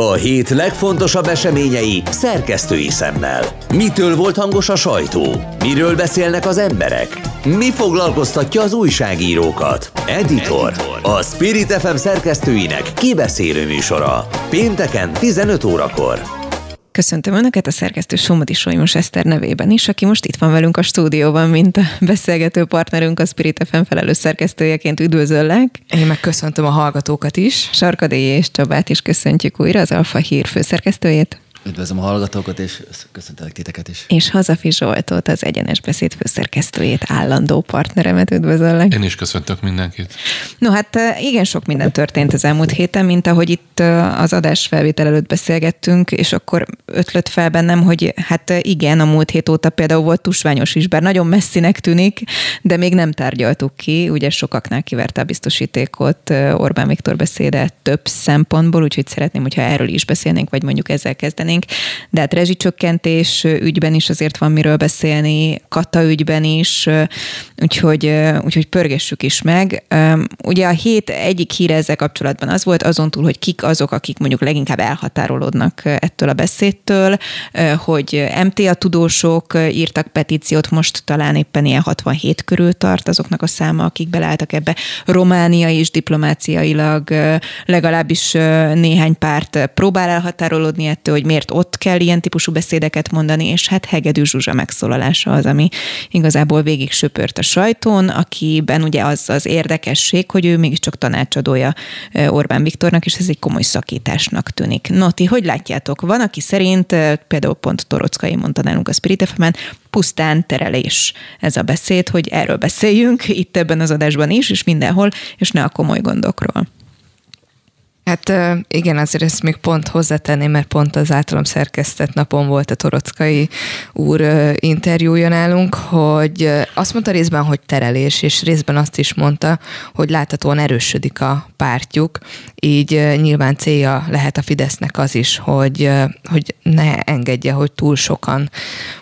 A hét legfontosabb eseményei szerkesztői szemmel. Mitől volt hangos a sajtó? Miről beszélnek az emberek? Mi foglalkoztatja az újságírókat? Editor. A Spirit FM szerkesztőinek kibeszélő műsora. Pénteken 15 órakor. Köszöntöm Önöket a szerkesztő Somodi Solymos Eszter nevében is, aki most itt van velünk a stúdióban, mint a beszélgető partnerünk, a Spirit FM felelős szerkesztőjeként üdvözöllek. Én meg köszöntöm a hallgatókat is. Sarkadély és Csabát is köszöntjük újra, az Alfa Hír főszerkesztőjét. Üdvözlöm a hallgatókat, és köszöntelek titeket is. És Hazafi Zsoltot, az Egyenes Beszéd főszerkesztőjét, állandó partneremet üdvözöllek. Én is köszöntök mindenkit. No hát igen sok minden történt az elmúlt héten, mint ahogy itt az adás felvétel előtt beszélgettünk, és akkor ötlött fel bennem, hogy hát igen, a múlt hét óta például volt tusványos is, bár nagyon messzinek tűnik, de még nem tárgyaltuk ki. Ugye sokaknál kiverte a biztosítékot Orbán Viktor beszéde több szempontból, úgyhogy szeretném, hogyha erről is beszélnénk, vagy mondjuk ezzel kezdenénk beszélnénk, de hát rezsicsökkentés ügyben is azért van miről beszélni, kata ügyben is, úgyhogy, úgyhogy pörgessük is meg. Ugye a hét egyik híre ezzel kapcsolatban az volt, azon túl, hogy kik azok, akik mondjuk leginkább elhatárolódnak ettől a beszédtől, hogy MTA tudósok írtak petíciót, most talán éppen ilyen 67 körül tart azoknak a száma, akik beleálltak ebbe. Románia is diplomáciailag legalábbis néhány párt próbál elhatárolódni ettől, hogy miért ott kell ilyen típusú beszédeket mondani, és hát Hegedű Zsuzsa megszólalása az, ami igazából végig söpört a sajtón, akiben ugye az az érdekesség, hogy ő mégiscsak tanácsadója Orbán Viktornak, és ez egy komoly szakításnak tűnik. Noti, hogy látjátok? Van, aki szerint, például pont Torockai mondta nálunk a Spirit fm pusztán terelés ez a beszéd, hogy erről beszéljünk itt ebben az adásban is, és mindenhol, és ne a komoly gondokról. Hát igen, azért ezt még pont hozzátenném, mert pont az általam szerkesztett napon volt a Torockai úr interjúja nálunk, hogy azt mondta részben, hogy terelés, és részben azt is mondta, hogy láthatóan erősödik a pártjuk, így nyilván célja lehet a Fidesznek az is, hogy, hogy ne engedje, hogy túl sokan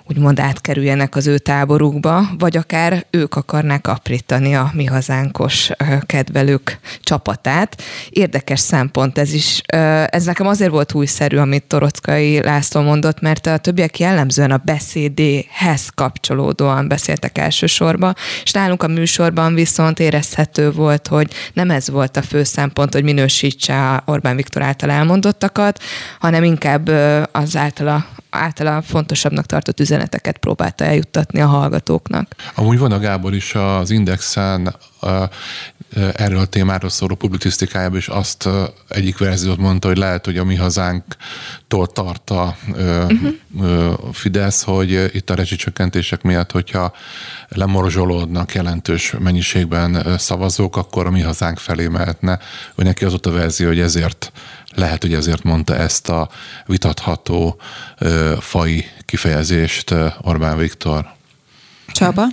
úgymond átkerüljenek az ő táborukba, vagy akár ők akarnák aprítani a mi hazánkos kedvelők csapatát. Érdekes szempont ez is. Ez nekem azért volt újszerű, amit Torockai László mondott, mert a többiek jellemzően a beszédéhez kapcsolódóan beszéltek elsősorban, és nálunk a műsorban viszont érezhető volt, hogy nem ez volt a fő szempont, hogy minősítse Orbán Viktor által elmondottakat, hanem inkább az általa általában fontosabbnak tartott üzeneteket próbálta eljuttatni a hallgatóknak. Amúgy van a Gábor is az Indexen erről a témáról szóló publicisztikájában is azt egyik verziót mondta, hogy lehet, hogy a mi hazánktól tart a uh-huh. Fidesz, hogy itt a rezsicsökkentések miatt, hogyha lemorzsolódnak jelentős mennyiségben szavazók, akkor a mi hazánk felé mehetne. Hogy neki az ott a verzió, hogy ezért lehet, hogy ezért mondta ezt a vitatható fai kifejezést Orbán Viktor. Csaba?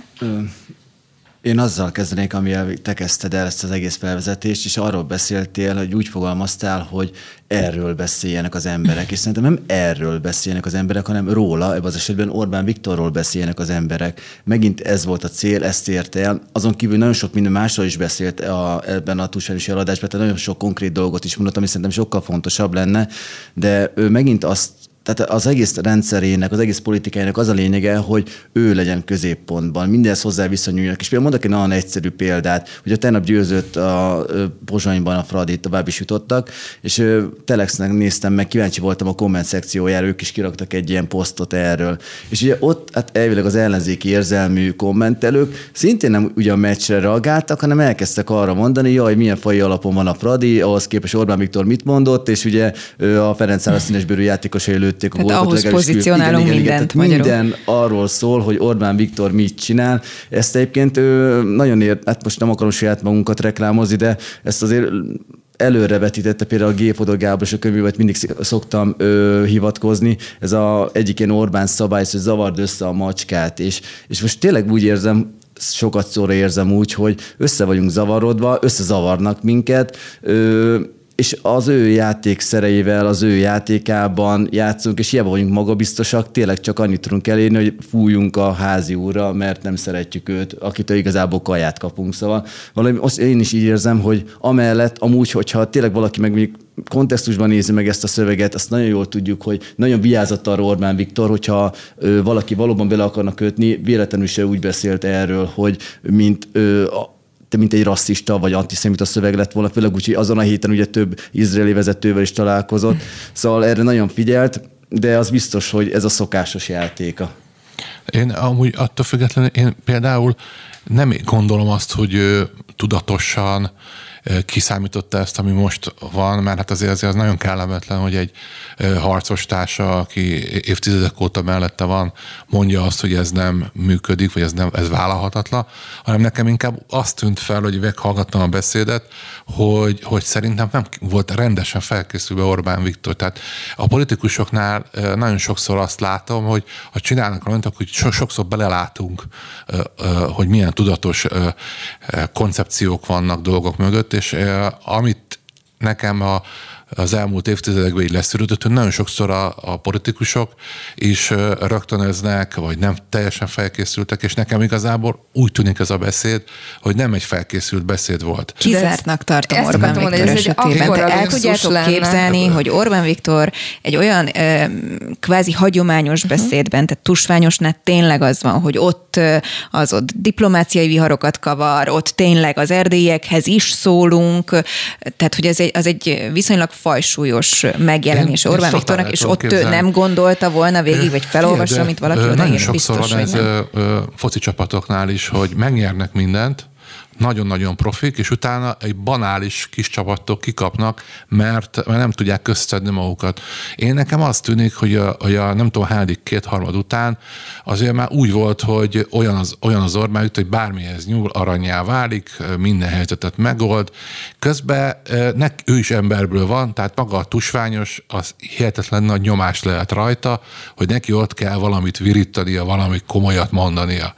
Én azzal kezdenék, amivel te kezdted el ezt az egész felvezetést, és arról beszéltél, hogy úgy fogalmaztál, hogy erről beszéljenek az emberek, és szerintem nem erről beszélnek az emberek, hanem róla, ebben az esetben Orbán Viktorról beszélnek az emberek. Megint ez volt a cél, ezt érte el. Azon kívül nagyon sok minden másról is beszélt a, ebben a túlságosi eladásban, tehát nagyon sok konkrét dolgot is mondott, ami szerintem sokkal fontosabb lenne, de ő megint azt tehát az egész rendszerének, az egész politikájának az a lényege, hogy ő legyen középpontban, mindenhez hozzá viszonyuljanak. És például mondok egy nagyon egyszerű példát, hogy a tegnap győzött a Pozsonyban a Fradi, tovább is jutottak, és Telexnek néztem meg, kíváncsi voltam a komment szekciójára, ők is kiraktak egy ilyen posztot erről. És ugye ott hát elvileg az ellenzéki érzelmű kommentelők szintén nem ugye a meccsre reagáltak, hanem elkezdtek arra mondani, jaj, milyen fai alapon van a Fradi, ahhoz képest Orbán Viktor mit mondott, és ugye a Ferenc színesbőrű játékosai lőtték a Tehát gólokat. ahhoz pozícionálunk igen, igen, mindent igen. Minden arról szól, hogy Orbán Viktor mit csinál. Ezt egyébként ő nagyon ér, hát most nem akarom saját magunkat reklámozni, de ezt azért előre vetítette például a Gépodor Gábor és a könyvűvet mindig szoktam ö, hivatkozni. Ez a egyik ilyen Orbán szabály, hogy zavard össze a macskát, és, és most tényleg úgy érzem, sokat szóra érzem úgy, hogy össze vagyunk zavarodva, összezavarnak minket, ö, és az ő játékszereivel, az ő játékában játszunk, és hiába vagyunk magabiztosak, tényleg csak annyit tudunk elérni, hogy fújjunk a házi úrra, mert nem szeretjük őt, akitől igazából kaját kapunk. Szóval valami, azt én is így érzem, hogy amellett amúgy, hogyha tényleg valaki meg mondjuk kontextusban nézi meg ezt a szöveget, azt nagyon jól tudjuk, hogy nagyon vigyázott arra Orbán Viktor, hogyha valaki valóban bele akarna kötni, véletlenül se úgy beszélt erről, hogy mint te mint egy rasszista vagy antiszemita szöveg lett volna, főleg úgy, hogy azon a héten ugye több izraeli vezetővel is találkozott, szóval erre nagyon figyelt, de az biztos, hogy ez a szokásos játéka. Én amúgy attól függetlenül, én például nem gondolom azt, hogy tudatosan kiszámította ezt, ami most van, mert hát azért, azért az nagyon kellemetlen, hogy egy harcos társa, aki évtizedek óta mellette van, mondja azt, hogy ez nem működik, vagy ez, nem, ez vállalhatatlan, hanem nekem inkább azt tűnt fel, hogy meghallgattam a beszédet, hogy, hogy szerintem nem volt rendesen felkészülve Orbán Viktor. Tehát a politikusoknál nagyon sokszor azt látom, hogy ha csinálnak valamit, akkor sokszor belelátunk, hogy milyen tudatos koncepciók vannak dolgok mögött, és amit nekem a, az elmúlt évtizedekben így leszűrődött, hogy nagyon sokszor a, a politikusok is rögtönöznek, vagy nem teljesen felkészültek, és nekem igazából úgy tűnik ez a beszéd, hogy nem egy felkészült beszéd volt. Kizártnak tartom Orbán Viktor mondani, esetében. Te el tudjátok lenne. képzelni, hogy Orbán Viktor egy olyan e, kvázi hagyományos uh-huh. beszédben, tehát tusványosnál tényleg az van, hogy ott az ott diplomáciai viharokat kavar, ott tényleg az erdélyekhez is szólunk, tehát hogy ez egy, az egy viszonylag fajsúlyos megjelenés én, Orbán én Viktornak, és ott képzelni. nem gondolta volna végig, vagy felolvassa, amit valaki odaír. Nagyon sokszor biztos, van ez foci csapatoknál is, hogy megnyernek mindent, nagyon-nagyon profik, és utána egy banális kis csapattól kikapnak, mert, mert nem tudják közszedni magukat. Én nekem az tűnik, hogy a, hogy a nem tudom, hányadik kétharmad után azért már úgy volt, hogy olyan az, olyan az Orbán, hogy bármihez nyúl, aranyá válik, minden helyzetet megold. Közben nek, ő is emberből van, tehát maga a tusványos, az hihetetlen nagy nyomás lehet rajta, hogy neki ott kell valamit virítania, valamit komolyat mondania.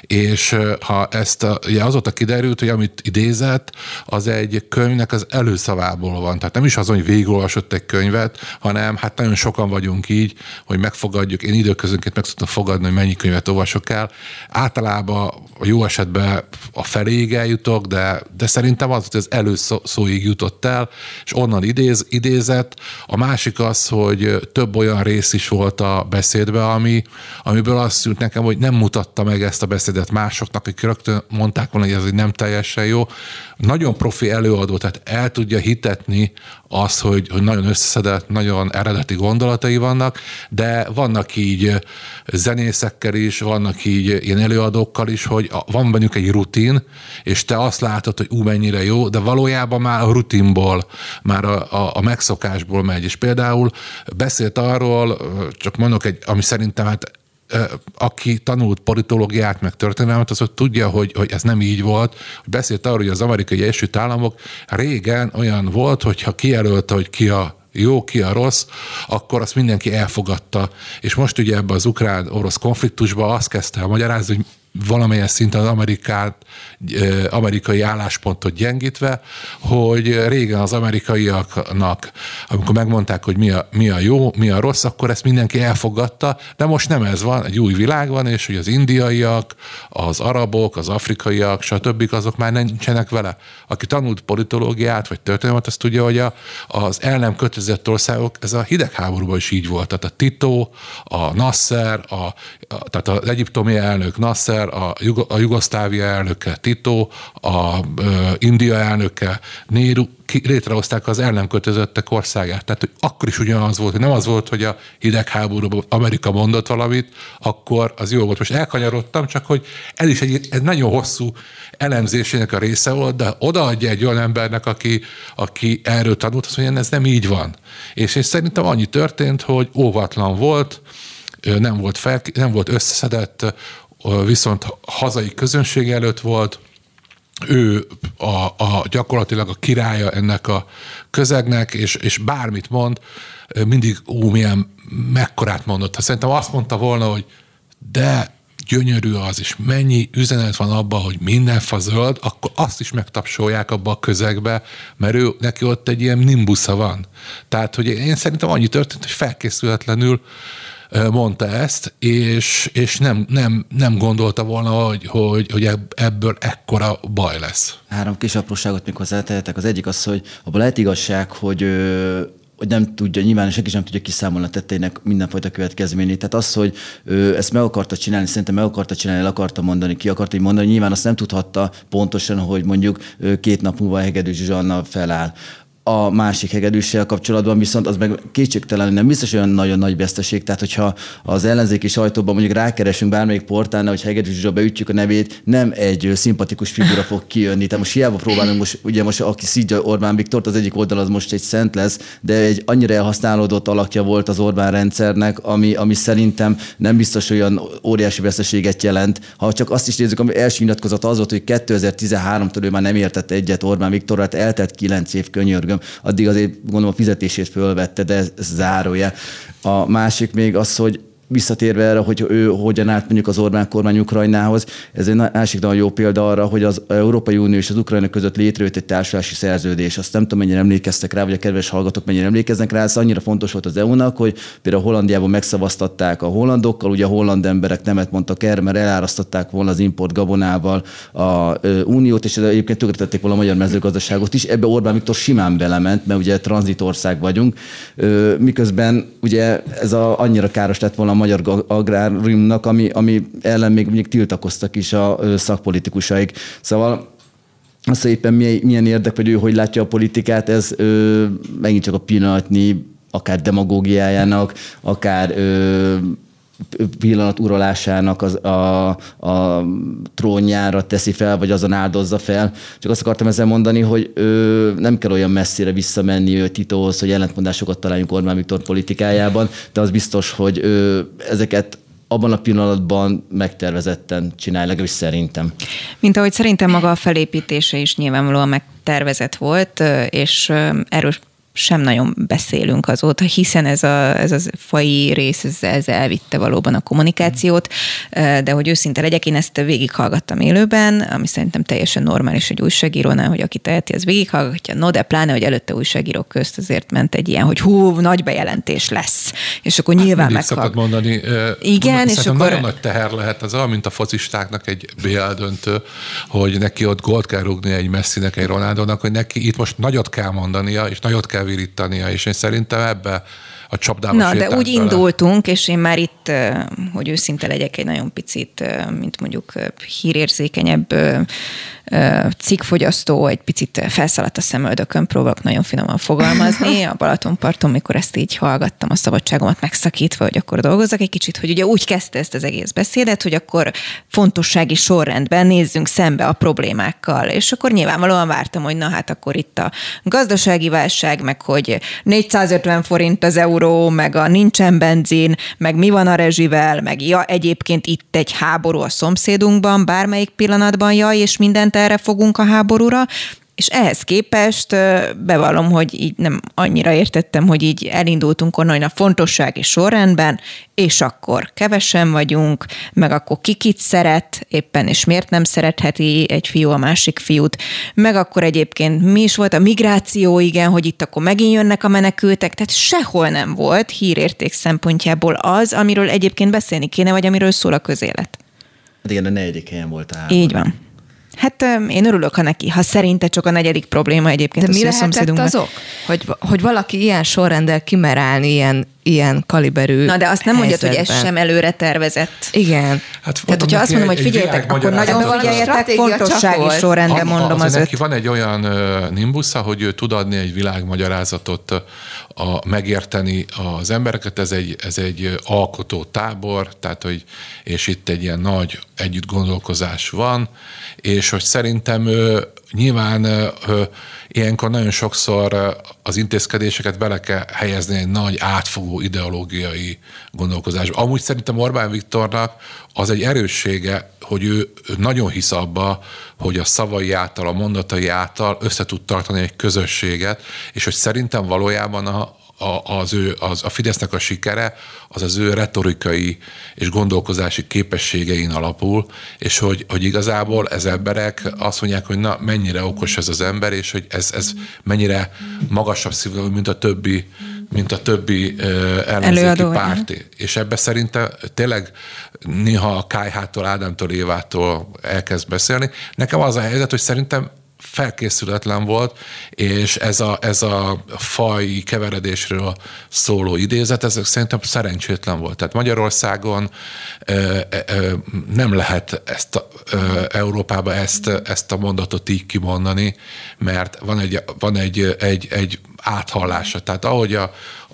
És ha ezt, ugye azóta kiderül, kiderült, hogy amit idézett, az egy könyvnek az előszavából van. Tehát nem is azon, hogy végigolvasott egy könyvet, hanem hát nagyon sokan vagyunk így, hogy megfogadjuk. Én időközönként meg tudtam fogadni, hogy mennyi könyvet olvasok el. Általában a jó esetben a feléig eljutok, de, de szerintem az, hogy az előszóig jutott el, és onnan idéz, idézett. A másik az, hogy több olyan rész is volt a beszédben, ami, amiből azt szült nekem, hogy nem mutatta meg ezt a beszédet másoknak, akik rögtön mondták volna, hogy ez nem nem teljesen jó. Nagyon profi előadó, tehát el tudja hitetni azt, hogy, hogy nagyon összeszedett, nagyon eredeti gondolatai vannak, de vannak így zenészekkel is, vannak így ilyen előadókkal is, hogy van bennük egy rutin, és te azt látod, hogy ú, mennyire jó, de valójában már a rutinból, már a, a, a megszokásból megy. És például beszélt arról, csak mondok egy, ami szerintem hát aki tanult politológiát, meg történelmet, az ott tudja, hogy, hogy ez nem így volt. Beszélt arról, hogy az amerikai Egyesült Államok régen olyan volt, hogyha kijelölte, hogy ki a jó, ki a rossz, akkor azt mindenki elfogadta. És most ugye ebbe az ukrán-orosz konfliktusba azt kezdte el magyarázni, hogy valamilyen szinten az Amerikát, amerikai álláspontot gyengítve, hogy régen az amerikaiaknak, amikor megmondták, hogy mi a, mi a jó, mi a rossz, akkor ezt mindenki elfogadta, de most nem ez van, egy új világ van, és hogy az indiaiak, az arabok, az afrikaiak, stb. azok már nincsenek vele. Aki tanult politológiát, vagy történelmet, azt tudja, hogy a, az el nem kötelezett országok, ez a hidegháborúban is így volt. Tehát a Tito, a Nasser, a, a, tehát az egyiptomi elnök Nasser, a, Jug- a Jugoszlávia elnöke Tito, a ö, India elnöke Néru, ki, létrehozták az el nem kötözöttek országát. Tehát hogy akkor is ugyanaz volt, hogy nem az volt, hogy a hidegháborúban Amerika mondott valamit, akkor az jó volt. Most elkanyarodtam, csak hogy ez is egy, egy nagyon hosszú elemzésének a része volt, de odaadja egy olyan embernek, aki, aki erről tanult, azt mondja, ez nem így van. És én szerintem annyi történt, hogy óvatlan volt, nem volt, fel, nem volt összeszedett, viszont hazai közönség előtt volt, ő a, a gyakorlatilag a királya ennek a közegnek, és, és bármit mond, mindig ú, milyen mekkorát mondott. Ha szerintem azt mondta volna, hogy de gyönyörű az, és mennyi üzenet van abban, hogy minden fa zöld, akkor azt is megtapsolják abba a közegbe, mert ő, neki ott egy ilyen nimbusza van. Tehát, hogy én szerintem annyi történt, hogy felkészületlenül mondta ezt, és, és nem, nem, nem gondolta volna, hogy, hogy, hogy ebből ekkora baj lesz. Három kis apróságot még hozzátehetek. Az egyik az, hogy abban lehet igazság, hogy hogy nem tudja, nyilván senki sem tudja kiszámolni a tetteinek mindenfajta következményét. Tehát az, hogy ő ezt meg akarta csinálni, szerintem meg akarta csinálni, el akarta mondani, ki akarta mondani, nyilván azt nem tudhatta pontosan, hogy mondjuk két nap múlva Hegedű Zsuzsanna feláll a másik hegedűssel kapcsolatban viszont az meg kétségtelen nem biztos olyan nagyon nagy veszteség. Tehát, hogyha az ellenzéki sajtóban mondjuk rákeresünk bármelyik portálnál, hogy Hegedűs Zsuzsa beütjük a nevét, nem egy szimpatikus figura fog kijönni. Tehát most hiába próbálunk most, ugye most aki szídja Orbán Viktort, az egyik oldal az most egy szent lesz, de egy annyira elhasználódott alakja volt az Orbán rendszernek, ami, ami szerintem nem biztos olyan óriási veszteséget jelent. Ha csak azt is nézzük, ami első nyilatkozat az volt, hogy 2013-tól ő már nem értett egyet Orbán Viktorral, hát eltelt 9 év könyörgöm addig azért gondolom a fizetését fölvette, de ez, ez zárója. A másik még az, hogy visszatérve erre, hogy ő hogyan állt mondjuk az Orbán kormány Ukrajnához, ez egy másik nagyon jó példa arra, hogy az Európai Unió és az Ukrajna között létrejött egy társulási szerződés. Azt nem tudom, mennyire emlékeztek rá, vagy a kedves hallgatók mennyire emlékeznek rá, ez annyira fontos volt az EU-nak, hogy például Hollandiában megszavaztatták a hollandokkal, ugye a holland emberek nemet mondtak erre, mert elárasztották volna az import gabonával a Uniót, és egyébként tönkretették volna a magyar mezőgazdaságot is. Ebbe Orbán Viktor simán belement, mert ugye tranzitország vagyunk, miközben ugye ez a, annyira káros lett volna magyar agráriumnak, ami, ami ellen még még tiltakoztak is a szakpolitikusaik. Szóval az, hogy éppen milyen érdek, vagy ő hogy látja a politikát, ez ö, megint csak a pillanatnyi akár demagógiájának, akár ö, pillanat uralásának az, a, a trónjára teszi fel, vagy azon áldozza fel. Csak azt akartam ezzel mondani, hogy ö, nem kell olyan messzire visszamenni ő Titóhoz, hogy ellentmondásokat találjunk Orbán Viktor politikájában, de az biztos, hogy ö, ezeket abban a pillanatban megtervezetten csinálja, legalábbis szerintem. Mint ahogy szerintem maga a felépítése is nyilvánvalóan megtervezett volt, és erős sem nagyon beszélünk azóta, hiszen ez a, ez a fai rész, ez, ez elvitte valóban a kommunikációt, de hogy őszinte legyek, én ezt végighallgattam élőben, ami szerintem teljesen normális egy újságírónál, hogy aki teheti, az végighallgatja, no de pláne, hogy előtte újságírók közt azért ment egy ilyen, hogy hú, nagy bejelentés lesz, és akkor hát nyilván meg szokott mondani. Igen, mondani, és akkor... Nagyon nagy teher lehet az mint a focistáknak egy BL döntő, hogy neki ott gólt kell rúgni egy Messinek, egy Ronaldónak, hogy neki itt most nagyot kell mondania, és nagyot kell virítania, és én szerintem ebbe a csapdába Na, de úgy bele. indultunk, és én már itt, hogy őszinte legyek, egy nagyon picit, mint mondjuk hírérzékenyebb cikkfogyasztó, egy picit felszaladt a szemöldökön, próbálok nagyon finoman fogalmazni. A Balatonparton, mikor ezt így hallgattam, a szabadságomat megszakítva, hogy akkor dolgozzak egy kicsit, hogy ugye úgy kezdte ezt az egész beszédet, hogy akkor fontossági sorrendben nézzünk szembe a problémákkal. És akkor nyilvánvalóan vártam, hogy na hát akkor itt a gazdasági válság, meg hogy 450 forint az euró, meg a nincsen benzin, meg mi van a rezsivel, meg ja, egyébként itt egy háború a szomszédunkban, bármelyik pillanatban, ja, és mindent erre fogunk a háborúra, és ehhez képest bevallom, hogy így nem annyira értettem, hogy így elindultunk onnan, a fontosság és sorrendben, és akkor kevesen vagyunk, meg akkor ki kit szeret, éppen és miért nem szeretheti egy fiú a másik fiút, meg akkor egyébként mi is volt a migráció, igen, hogy itt akkor megint jönnek a menekültek, tehát sehol nem volt hírérték szempontjából az, amiről egyébként beszélni kéne, vagy amiről szól a közélet. Hát igen, a negyedik helyen volt Így van. Hát én örülök, ha neki, ha szerinte csak a negyedik probléma egyébként De mi lehetett azok? Hogy, hogy valaki ilyen sorrendel kimer állni ilyen, ilyen kaliberű Na de azt nem mondjad, hogy ez sem előre tervezett. Igen. Hát Tehát, hogyha azt mondom, hogy figyeljetek, akkor nagyon figyeljetek, fontossági sorrendben mondom az, az neki van egy olyan nimbusza, hogy ő tud adni egy világmagyarázatot, a, megérteni az embereket, ez egy, ez egy alkotó tábor, tehát, hogy, és itt egy ilyen nagy együtt gondolkozás van, és hogy szerintem ő, nyilván ilyenkor nagyon sokszor az intézkedéseket bele kell helyezni egy nagy átfogó ideológiai gondolkozásba. Amúgy szerintem Orbán Viktornak az egy erőssége, hogy ő nagyon hisz abba, hogy a szavai által, a mondatai által össze tud tartani egy közösséget, és hogy szerintem valójában a, a, az ő, az, a Fidesznek a sikere az az ő retorikai és gondolkozási képességein alapul, és hogy, hogy igazából ez emberek azt mondják, hogy na, mennyire okos ez az ember, és hogy ez, ez mennyire magasabb szívű, mint a többi mint a többi ellenzéki Előadó, párti. És ebbe szerintem tényleg néha a Kájhától, Ádámtól, Évától elkezd beszélni. Nekem az a helyzet, hogy szerintem felkészületlen volt, és ez a, ez a faj keveredésről szóló idézet, ez szerintem szerencsétlen volt. Tehát Magyarországon ö, ö, nem lehet ezt a, ö, Európába ezt, ezt a mondatot így kimondani, mert van egy, van egy, egy, egy áthallása. Tehát ahogy a,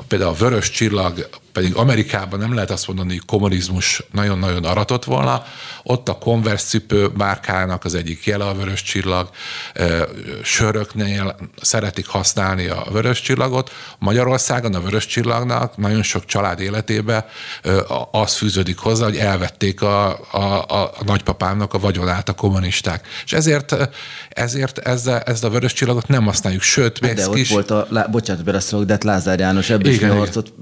például a vörös csillag pedig Amerikában nem lehet azt mondani, hogy kommunizmus nagyon-nagyon aratott volna, ott a Converse cipő márkának az egyik jele a vörös csillag, söröknél szeretik használni a vörös csillagot. Magyarországon a vörös csillagnak nagyon sok család életébe az fűződik hozzá, hogy elvették a, a, a nagypapámnak a vagyonát a kommunisták. És ezért, ezért ezzel, ezzel a vörös csillagot nem használjuk, sőt, még De ott kis... volt a, bocsánat, beleszólok, de hát Lázár János ebből is harcot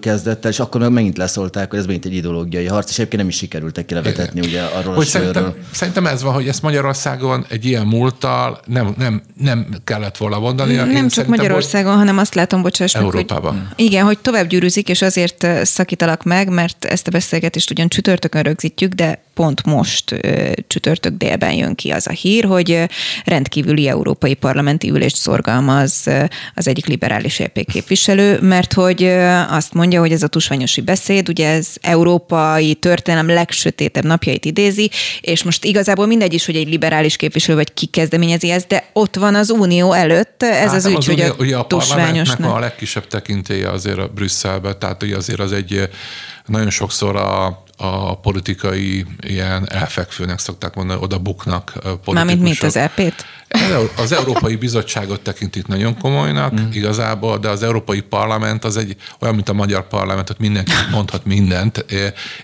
kezdett el, és akkor meg megint leszólták, hogy ez megint egy ideológiai harc, és egyébként nem is sikerült kilevetetni ugye arról hogy a szerintem, szerintem, ez van, hogy ezt Magyarországon egy ilyen múlttal nem, nem, nem kellett volna mondani. Nem Én csak Magyarországon, hogy hanem azt látom, bocsáss Európában. Hogy, igen, hogy tovább gyűrűzik, és azért szakítalak meg, mert ezt a beszélgetést ugyan csütörtökön rögzítjük, de pont most csütörtök délben jön ki az a hír, hogy rendkívüli európai parlamenti ülést szorgalmaz az egyik liberális EP képviselő, mert hogy azt mondja, hogy ez a tusványosi beszéd, ugye ez európai történelem legsötétebb napjait idézi, és most igazából mindegy is, hogy egy liberális képviselő vagy ki kezdeményezi ezt, de ott van az unió előtt ez hát az ügy, az hogy a, ugye a tusványosnak. a legkisebb tekintélye azért a Brüsszelbe, tehát ugye azért az egy nagyon sokszor a a politikai ilyen elfekvőnek szokták mondani, oda buknak politikusok. Mármint mit, az EP-t? Az Európai Bizottságot tekintik nagyon komolynak mm. igazából, de az Európai Parlament az egy olyan, mint a Magyar Parlament, hogy mindenki mondhat mindent,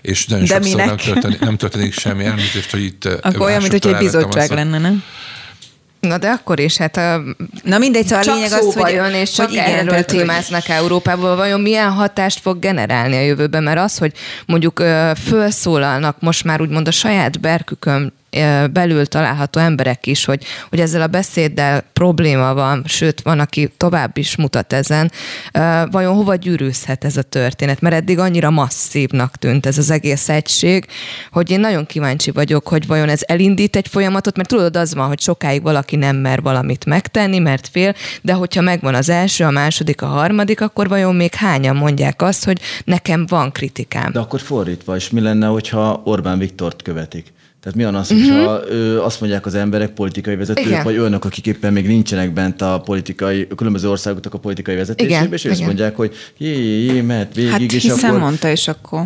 és nagyon de sokszor nem történik, nem történik semmi elmítést, hogy itt... Akkor olyan, mint hogy egy bizottság lenne, nem? Na de akkor is, hát a, Na mindegy, szóval a lényeg az, hogy, jön, és csak hogy igen, erről témáznak Európában, vajon milyen hatást fog generálni a jövőben, mert az, hogy mondjuk felszólalnak most már úgymond a saját berkükön belül található emberek is, hogy, hogy ezzel a beszéddel probléma van, sőt, van, aki tovább is mutat ezen, vajon hova gyűrűzhet ez a történet? Mert eddig annyira masszívnak tűnt ez az egész egység, hogy én nagyon kíváncsi vagyok, hogy vajon ez elindít egy folyamatot, mert tudod, az van, hogy sokáig valaki nem mer valamit megtenni, mert fél, de hogyha megvan az első, a második, a harmadik, akkor vajon még hányan mondják azt, hogy nekem van kritikám? De akkor fordítva is, mi lenne, hogyha Orbán Viktort követik? Tehát mi van az, uh-huh. hogyha ő, azt mondják az emberek, politikai vezetők, Igen. vagy önök, akik éppen még nincsenek bent a politikai, a különböző országoknak a politikai vezetésében, és azt mondják, hogy jé, jé, jé, mehet végig, hát, és akkor... mondta, és akkor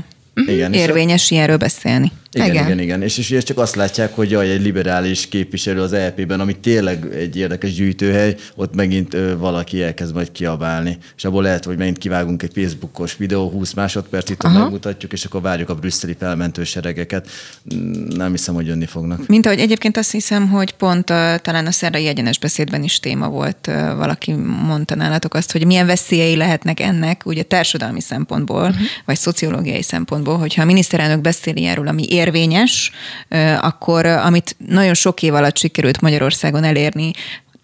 igen, érvényes ilyenről beszélni. Igen, igen, igen. igen. És, és csak azt látják, hogy jaj, egy liberális képviselő az EP-ben, ami tényleg egy érdekes gyűjtőhely, ott megint ö, valaki elkezd majd kiabálni. És abból lehet, hogy megint kivágunk egy Facebookos videó, 20 másodperc itt megmutatjuk, és akkor várjuk a brüsszeli felmentőseregeket. Nem hiszem, hogy jönni fognak. Mint ahogy egyébként azt hiszem, hogy pont uh, talán a szerdai egyenes beszédben is téma volt, valaki mondta nálatok azt, hogy milyen veszélyei lehetnek ennek, ugye társadalmi szempontból, uh-huh. vagy szociológiai szempontból, hogyha a miniszterelnök beszéli erről, ami ér érvényes, akkor amit nagyon sok év alatt sikerült Magyarországon elérni,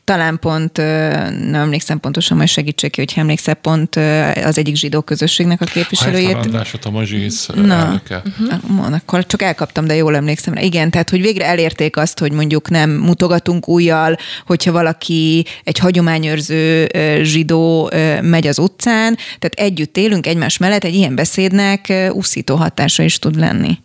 talán pont, nem emlékszem pontosan, majd segítsék ki, hogy emlékszel, pont az egyik zsidó közösségnek a képviselőjét. A Tamazsisz Na, uh-huh. akkor csak elkaptam, de jól emlékszem. Igen, tehát hogy végre elérték azt, hogy mondjuk nem mutogatunk újjal, hogyha valaki egy hagyományőrző zsidó megy az utcán, tehát együtt élünk egymás mellett, egy ilyen beszédnek úszító hatása is tud lenni.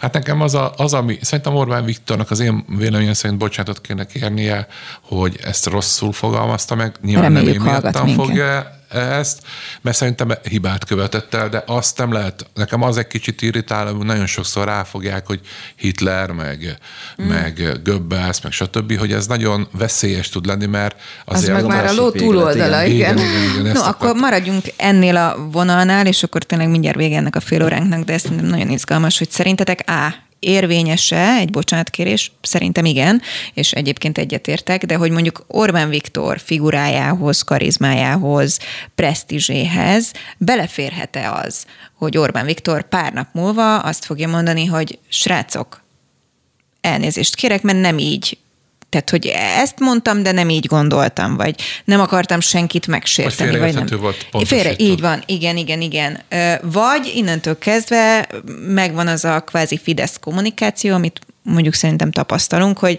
Hát nekem az, a, az, ami szerintem Orbán Viktornak az én véleményem szerint bocsánatot kéne kérnie, hogy ezt rosszul fogalmazta meg. Nyilván Reméljük, nem én miattam fogja ezt, mert szerintem hibát követett el, de azt nem lehet, nekem az egy kicsit irritáló, hogy nagyon sokszor ráfogják, hogy Hitler, meg, mm. meg Goebbels, meg stb., hogy ez nagyon veszélyes tud lenni, mert azért... Az meg már a ló túloldala, igen. igen. igen, igen no, akkor maradjunk ennél a vonalnál, és akkor tényleg mindjárt vége ennek a fél óránknak, de ez nagyon izgalmas, hogy szerintetek A érvényese egy bocsánatkérés? Szerintem igen, és egyébként egyetértek, de hogy mondjuk Orbán Viktor figurájához, karizmájához, presztízséhez beleférhet-e az, hogy Orbán Viktor pár nap múlva azt fogja mondani, hogy srácok, elnézést kérek, mert nem így tehát, hogy ezt mondtam, de nem így gondoltam, vagy nem akartam senkit megsérteni. Vagy, vagy nem. volt Félre, így van, igen, igen, igen. Vagy innentől kezdve megvan az a kvázi Fidesz kommunikáció, amit mondjuk szerintem tapasztalunk, hogy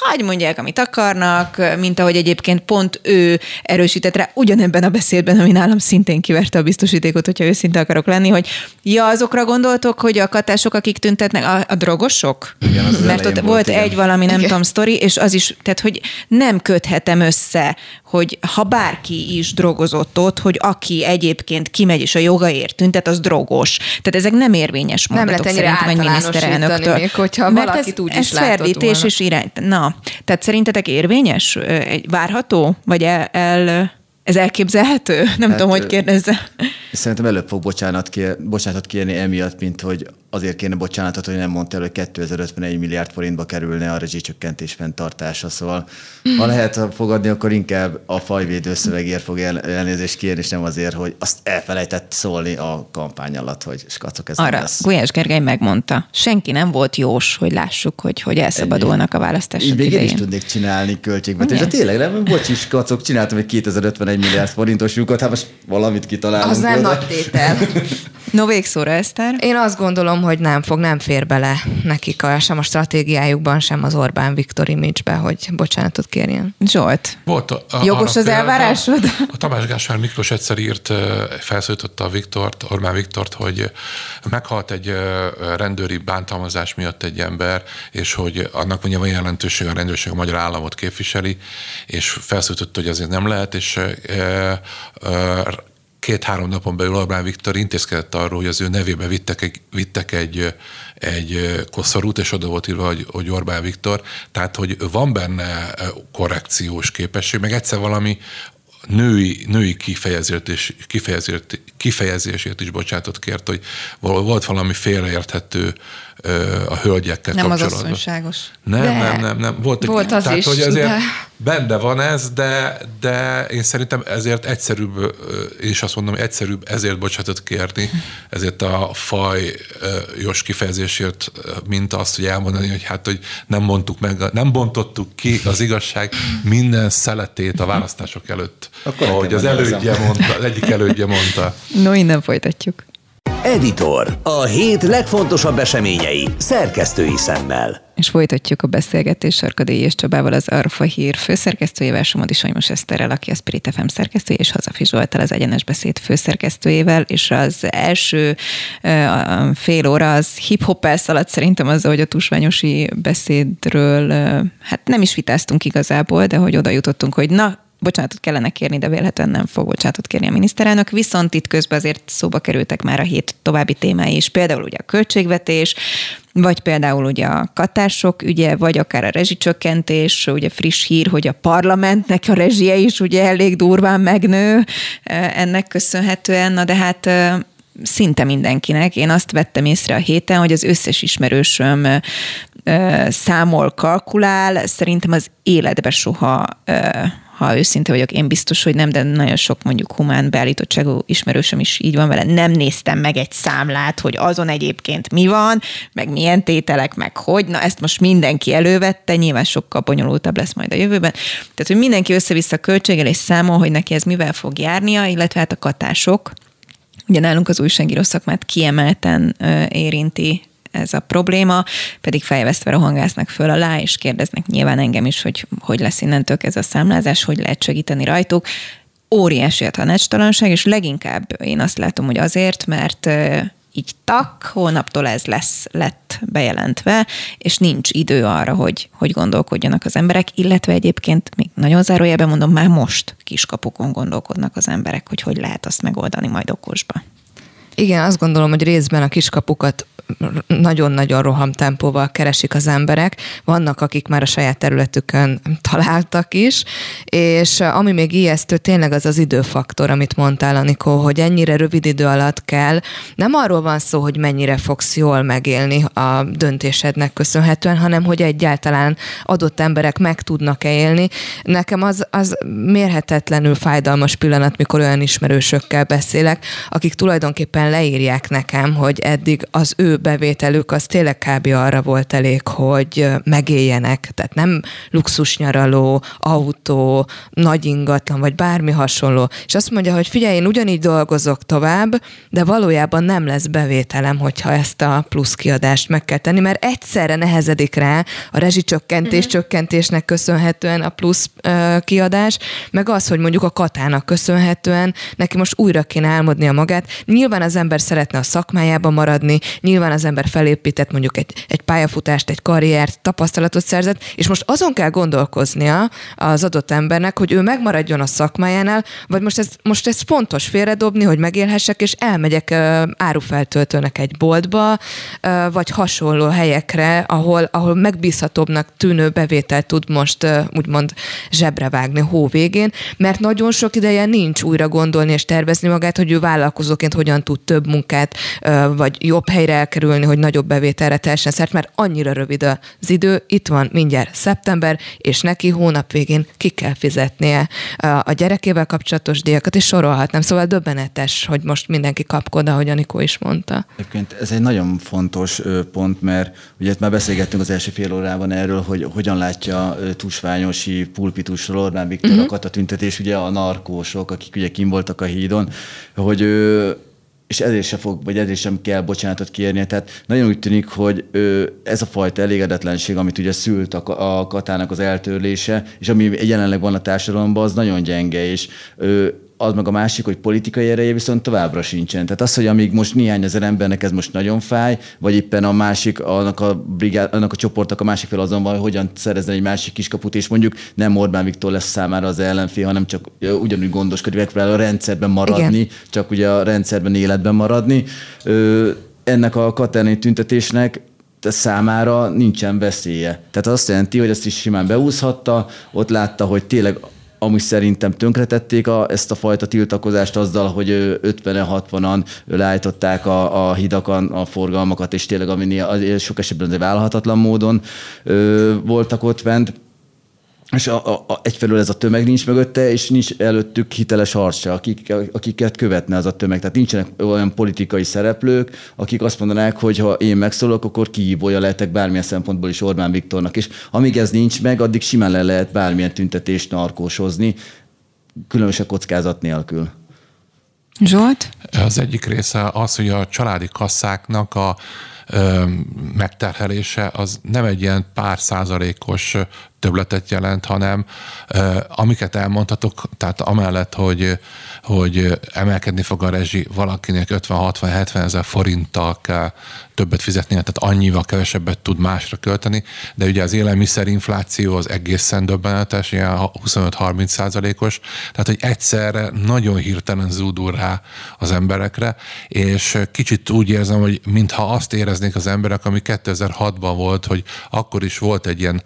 hagy mondják, amit akarnak, mint ahogy egyébként pont ő erősített rá ugyanebben a beszédben, ami nálam szintén kiverte a biztosítékot, hogyha őszinte akarok lenni, hogy ja, azokra gondoltok, hogy a katások, akik tüntetnek, a, a drogosok? Igen, az Mert ott volt, volt igen. egy valami, nem igen. tudom, sztori, és az is, tehát hogy nem köthetem össze, hogy ha bárki is drogozott ott, hogy aki egyébként kimegy és a jogaért tüntet, az drogos. Tehát ezek nem érvényes mondatok nem szerintem egy miniszterelnöktől. Még, hogyha Mert valakit ez, úgy ez is ferdítés és irány. Na, tehát szerintetek érvényes? Várható? Vagy el, el ez elképzelhető? Nem hát, tudom, hogy kérdezze. Szerintem előbb fog bocsánat kér, bocsánatot kérni emiatt, mint hogy azért kéne bocsánatot, hogy nem mondta el, hogy 2051 milliárd forintba kerülne a rezsicsökkentés fenntartása. Szóval ha lehet fogadni, akkor inkább a fajvédő szövegért fog el, elnézést kérni, és nem azért, hogy azt elfelejtett szólni a kampány alatt, hogy skacok ez Arra lesz. Gulyás Gergely megmondta, senki nem volt jós, hogy lássuk, hogy, hogy elszabadulnak a választások Így még idején. én is tudnék csinálni költségvetést. De tényleg nem, bocsis, skacok, csináltam egy 2051 milliárd forintos lyukat, hát most valamit kitalálunk. Az nem nagy tétel. No végszóra, Eszter? Én azt gondolom, hogy nem fog, nem fér bele nekik a, sem a stratégiájukban, sem az Orbán Viktor image hogy bocsánatot kérjen. Zsolt, Volt a, a, jogos az elvárásod? A, a Tamás Gáspár Miklós egyszer írt, felszólította a Viktort, Orbán Viktort, hogy meghalt egy rendőri bántalmazás miatt egy ember, és hogy annak mondja van jelentőség a rendőrség a magyar államot képviseli, és felszólította, hogy azért nem lehet, és két-három napon belül Orbán Viktor intézkedett arról, hogy az ő nevébe vittek egy, vittek egy, egy koszorút, és oda volt írva, hogy, hogy Orbán Viktor, tehát hogy van benne korrekciós képesség, meg egyszer valami női, női kifejezést, és, kifejezést, kifejezésért is bocsátott kért, hogy volt valami félreérthető a hölgyekkel nem kapcsolatban. Nem az asszonyságos. Nem, de nem, nem, nem. Volt, Volt az tehát, is, hogy azért de... benne van ez, de, de én szerintem ezért egyszerűbb, és azt mondom, egyszerűbb ezért bocsátot kérni, ezért a fajos kifejezésért, mint azt, hogy elmondani, hogy hát, hogy nem mondtuk meg, nem bontottuk ki az igazság minden szeletét a választások előtt. Akkor ahogy az elődje mondta, az egyik elődje mondta. No, innen folytatjuk. Editor. A hét legfontosabb eseményei szerkesztői szemmel. És folytatjuk a beszélgetést Sarkadély és Csabával, az Arfa Hír főszerkesztőjével, Somodi Sajmos Eszterrel, aki a Spirit FM szerkesztője, és Hazafi Zsoltal, az Egyenes Beszéd főszerkesztőjével, és az első fél óra az hip-hop elszaladt szerintem az, hogy a tusványosi beszédről, hát nem is vitáztunk igazából, de hogy oda jutottunk, hogy na, bocsánatot kellene kérni, de vélhetően nem fog bocsánatot kérni a miniszterelnök, viszont itt közben azért szóba kerültek már a hét további témái is, például ugye a költségvetés, vagy például ugye a katások ügye, vagy akár a rezsicsökkentés, ugye friss hír, hogy a parlamentnek a rezsie is ugye elég durván megnő ennek köszönhetően, na de hát szinte mindenkinek. Én azt vettem észre a héten, hogy az összes ismerősöm számol, kalkulál, szerintem az életbe soha ha őszinte vagyok, én biztos, hogy nem, de nagyon sok mondjuk humán beállítottságú ismerősöm is így van vele. Nem néztem meg egy számlát, hogy azon egyébként mi van, meg milyen tételek, meg hogy. Na ezt most mindenki elővette, nyilván sokkal bonyolultabb lesz majd a jövőben. Tehát, hogy mindenki össze-vissza költséggel és számol, hogy neki ez mivel fog járnia, illetve hát a katások, Ugye nálunk az újságíró szakmát kiemelten érinti ez a probléma, pedig fejvesztve rohangásznak föl alá, és kérdeznek nyilván engem is, hogy hogy lesz innentől ez a számlázás, hogy lehet segíteni rajtuk. Óriási a tanácstalanság, és leginkább én azt látom, hogy azért, mert így tak, holnaptól ez lesz, lett bejelentve, és nincs idő arra, hogy, hogy gondolkodjanak az emberek, illetve egyébként még nagyon zárójelben mondom, már most kiskapukon gondolkodnak az emberek, hogy hogy lehet azt megoldani majd okosba. Igen, azt gondolom, hogy részben a kiskapukat nagyon-nagyon roham tempóval keresik az emberek. Vannak, akik már a saját területükön találtak is, és ami még ijesztő, tényleg az az időfaktor, amit mondtál, Anikó, hogy ennyire rövid idő alatt kell. Nem arról van szó, hogy mennyire fogsz jól megélni a döntésednek köszönhetően, hanem hogy egyáltalán adott emberek meg tudnak-e élni. Nekem az, az mérhetetlenül fájdalmas pillanat, mikor olyan ismerősökkel beszélek, akik tulajdonképpen leírják nekem, hogy eddig az ő bevételük az tényleg kb. arra volt elég, hogy megéljenek. Tehát nem luxusnyaraló, autó, nagy ingatlan, vagy bármi hasonló. És azt mondja, hogy figyelj, én ugyanígy dolgozok tovább, de valójában nem lesz bevételem, hogyha ezt a plusz kiadást meg kell tenni, mert egyszerre nehezedik rá a rezsicsökkentés mm-hmm. csökkentésnek köszönhetően a plusz uh, kiadás, meg az, hogy mondjuk a katának köszönhetően neki most újra kéne álmodnia magát. Nyilván az ember szeretne a szakmájában maradni, nyilván az ember felépített mondjuk egy, egy pályafutást, egy karriert, tapasztalatot szerzett, és most azon kell gondolkoznia az adott embernek, hogy ő megmaradjon a szakmájánál, vagy most ez, most ez fontos félredobni, hogy megélhessek, és elmegyek árufeltöltőnek egy boltba, vagy hasonló helyekre, ahol, ahol megbízhatóbbnak tűnő bevételt tud most uh, úgymond zsebre vágni hó végén, mert nagyon sok ideje nincs újra gondolni és tervezni magát, hogy ő vállalkozóként hogyan tud több munkát, vagy jobb helyre elkerülni, hogy nagyobb bevételre teljesen szert, mert annyira rövid az idő, itt van mindjárt szeptember, és neki hónap végén ki kell fizetnie a gyerekével kapcsolatos díjakat, és sorolhatnám. Szóval döbbenetes, hogy most mindenki kapkod, ahogy Anikó is mondta. Egyébként ez egy nagyon fontos pont, mert ugye már beszélgettünk az első fél órában erről, hogy hogyan látja Tusványosi pulpitusról Orbán Viktor uh-huh. a katatüntetés, ugye a narkósok, akik ugye kim voltak a hídon, hogy és ezért sem fog, vagy ezért sem kell bocsánatot kérnie. Tehát nagyon úgy tűnik, hogy ez a fajta elégedetlenség, amit ugye szült a, a katának az eltörlése, és ami jelenleg van a társadalomban, az nagyon gyenge, és az meg a másik, hogy politikai ereje viszont továbbra sincsen. Tehát az, hogy amíg most néhány ezer embernek ez most nagyon fáj, vagy éppen a másik, annak a, brigád, annak a csoportnak a másik fel azon van, hogy hogyan szerezni egy másik kiskaput, és mondjuk nem Orbán Viktor lesz számára az ellenfél, hanem csak ugyanúgy gondoskodik, megpróbál a rendszerben maradni, Igen. csak ugye a rendszerben életben maradni. Ö, ennek a katerni tüntetésnek számára nincsen veszélye. Tehát azt jelenti, hogy ezt is simán beúszhatta, ott látta, hogy tényleg amúgy szerintem tönkretették a, ezt a fajta tiltakozást azzal, hogy 50-60-an leállították a, a hidakon a forgalmakat, és tényleg ami sok esetben vállalhatatlan módon ö, voltak ott bent és a, a, a, egyfelől ez a tömeg nincs mögötte, és nincs előttük hiteles harcsa, akik, akiket követne az a tömeg. Tehát nincsenek olyan politikai szereplők, akik azt mondanák, hogy ha én megszólok, akkor kihívója lehetek bármilyen szempontból is Orbán Viktornak. És amíg ez nincs meg, addig simán le lehet bármilyen tüntetést narkósozni, különösebb kockázat nélkül. Zsolt? Az egyik része az, hogy a családi kasszáknak a megterhelése az nem egy ilyen pár százalékos többletet jelent, hanem amiket elmondhatok, tehát amellett, hogy, hogy emelkedni fog a rezsi, valakinek 50-60-70 ezer forinttal kell többet fizetni, tehát annyival kevesebbet tud másra költeni, de ugye az élelmiszerinfláció az egészen döbbenetes, ilyen 25-30 százalékos, tehát hogy egyszerre nagyon hirtelen zúdul rá az emberekre, és kicsit úgy érzem, hogy mintha azt éreznék az emberek, ami 2006-ban volt, hogy akkor is volt egy ilyen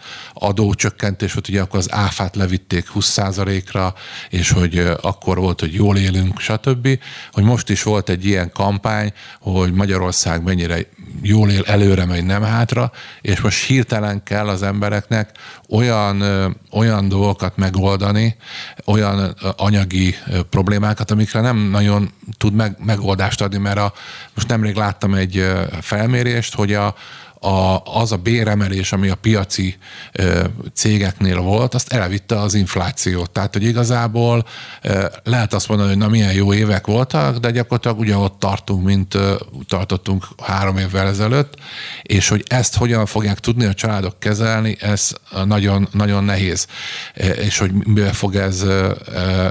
adócsökkentés, hogy ugye akkor az áfát levitték 20%-ra, és hogy akkor volt, hogy jól élünk, stb. Hogy most is volt egy ilyen kampány, hogy Magyarország mennyire jól él, előre megy, nem hátra, és most hirtelen kell az embereknek olyan, olyan dolgokat megoldani, olyan anyagi problémákat, amikre nem nagyon tud meg, megoldást adni, mert a, most nemrég láttam egy felmérést, hogy a, a, az a béremelés, ami a piaci ö, cégeknél volt, azt elvitte az inflációt. Tehát, hogy igazából ö, lehet azt mondani, hogy na milyen jó évek voltak, de gyakorlatilag ugye ott tartunk, mint ö, tartottunk három évvel ezelőtt, és hogy ezt hogyan fogják tudni a családok kezelni, ez nagyon, nagyon nehéz, és hogy mivel fog ez ö, ö,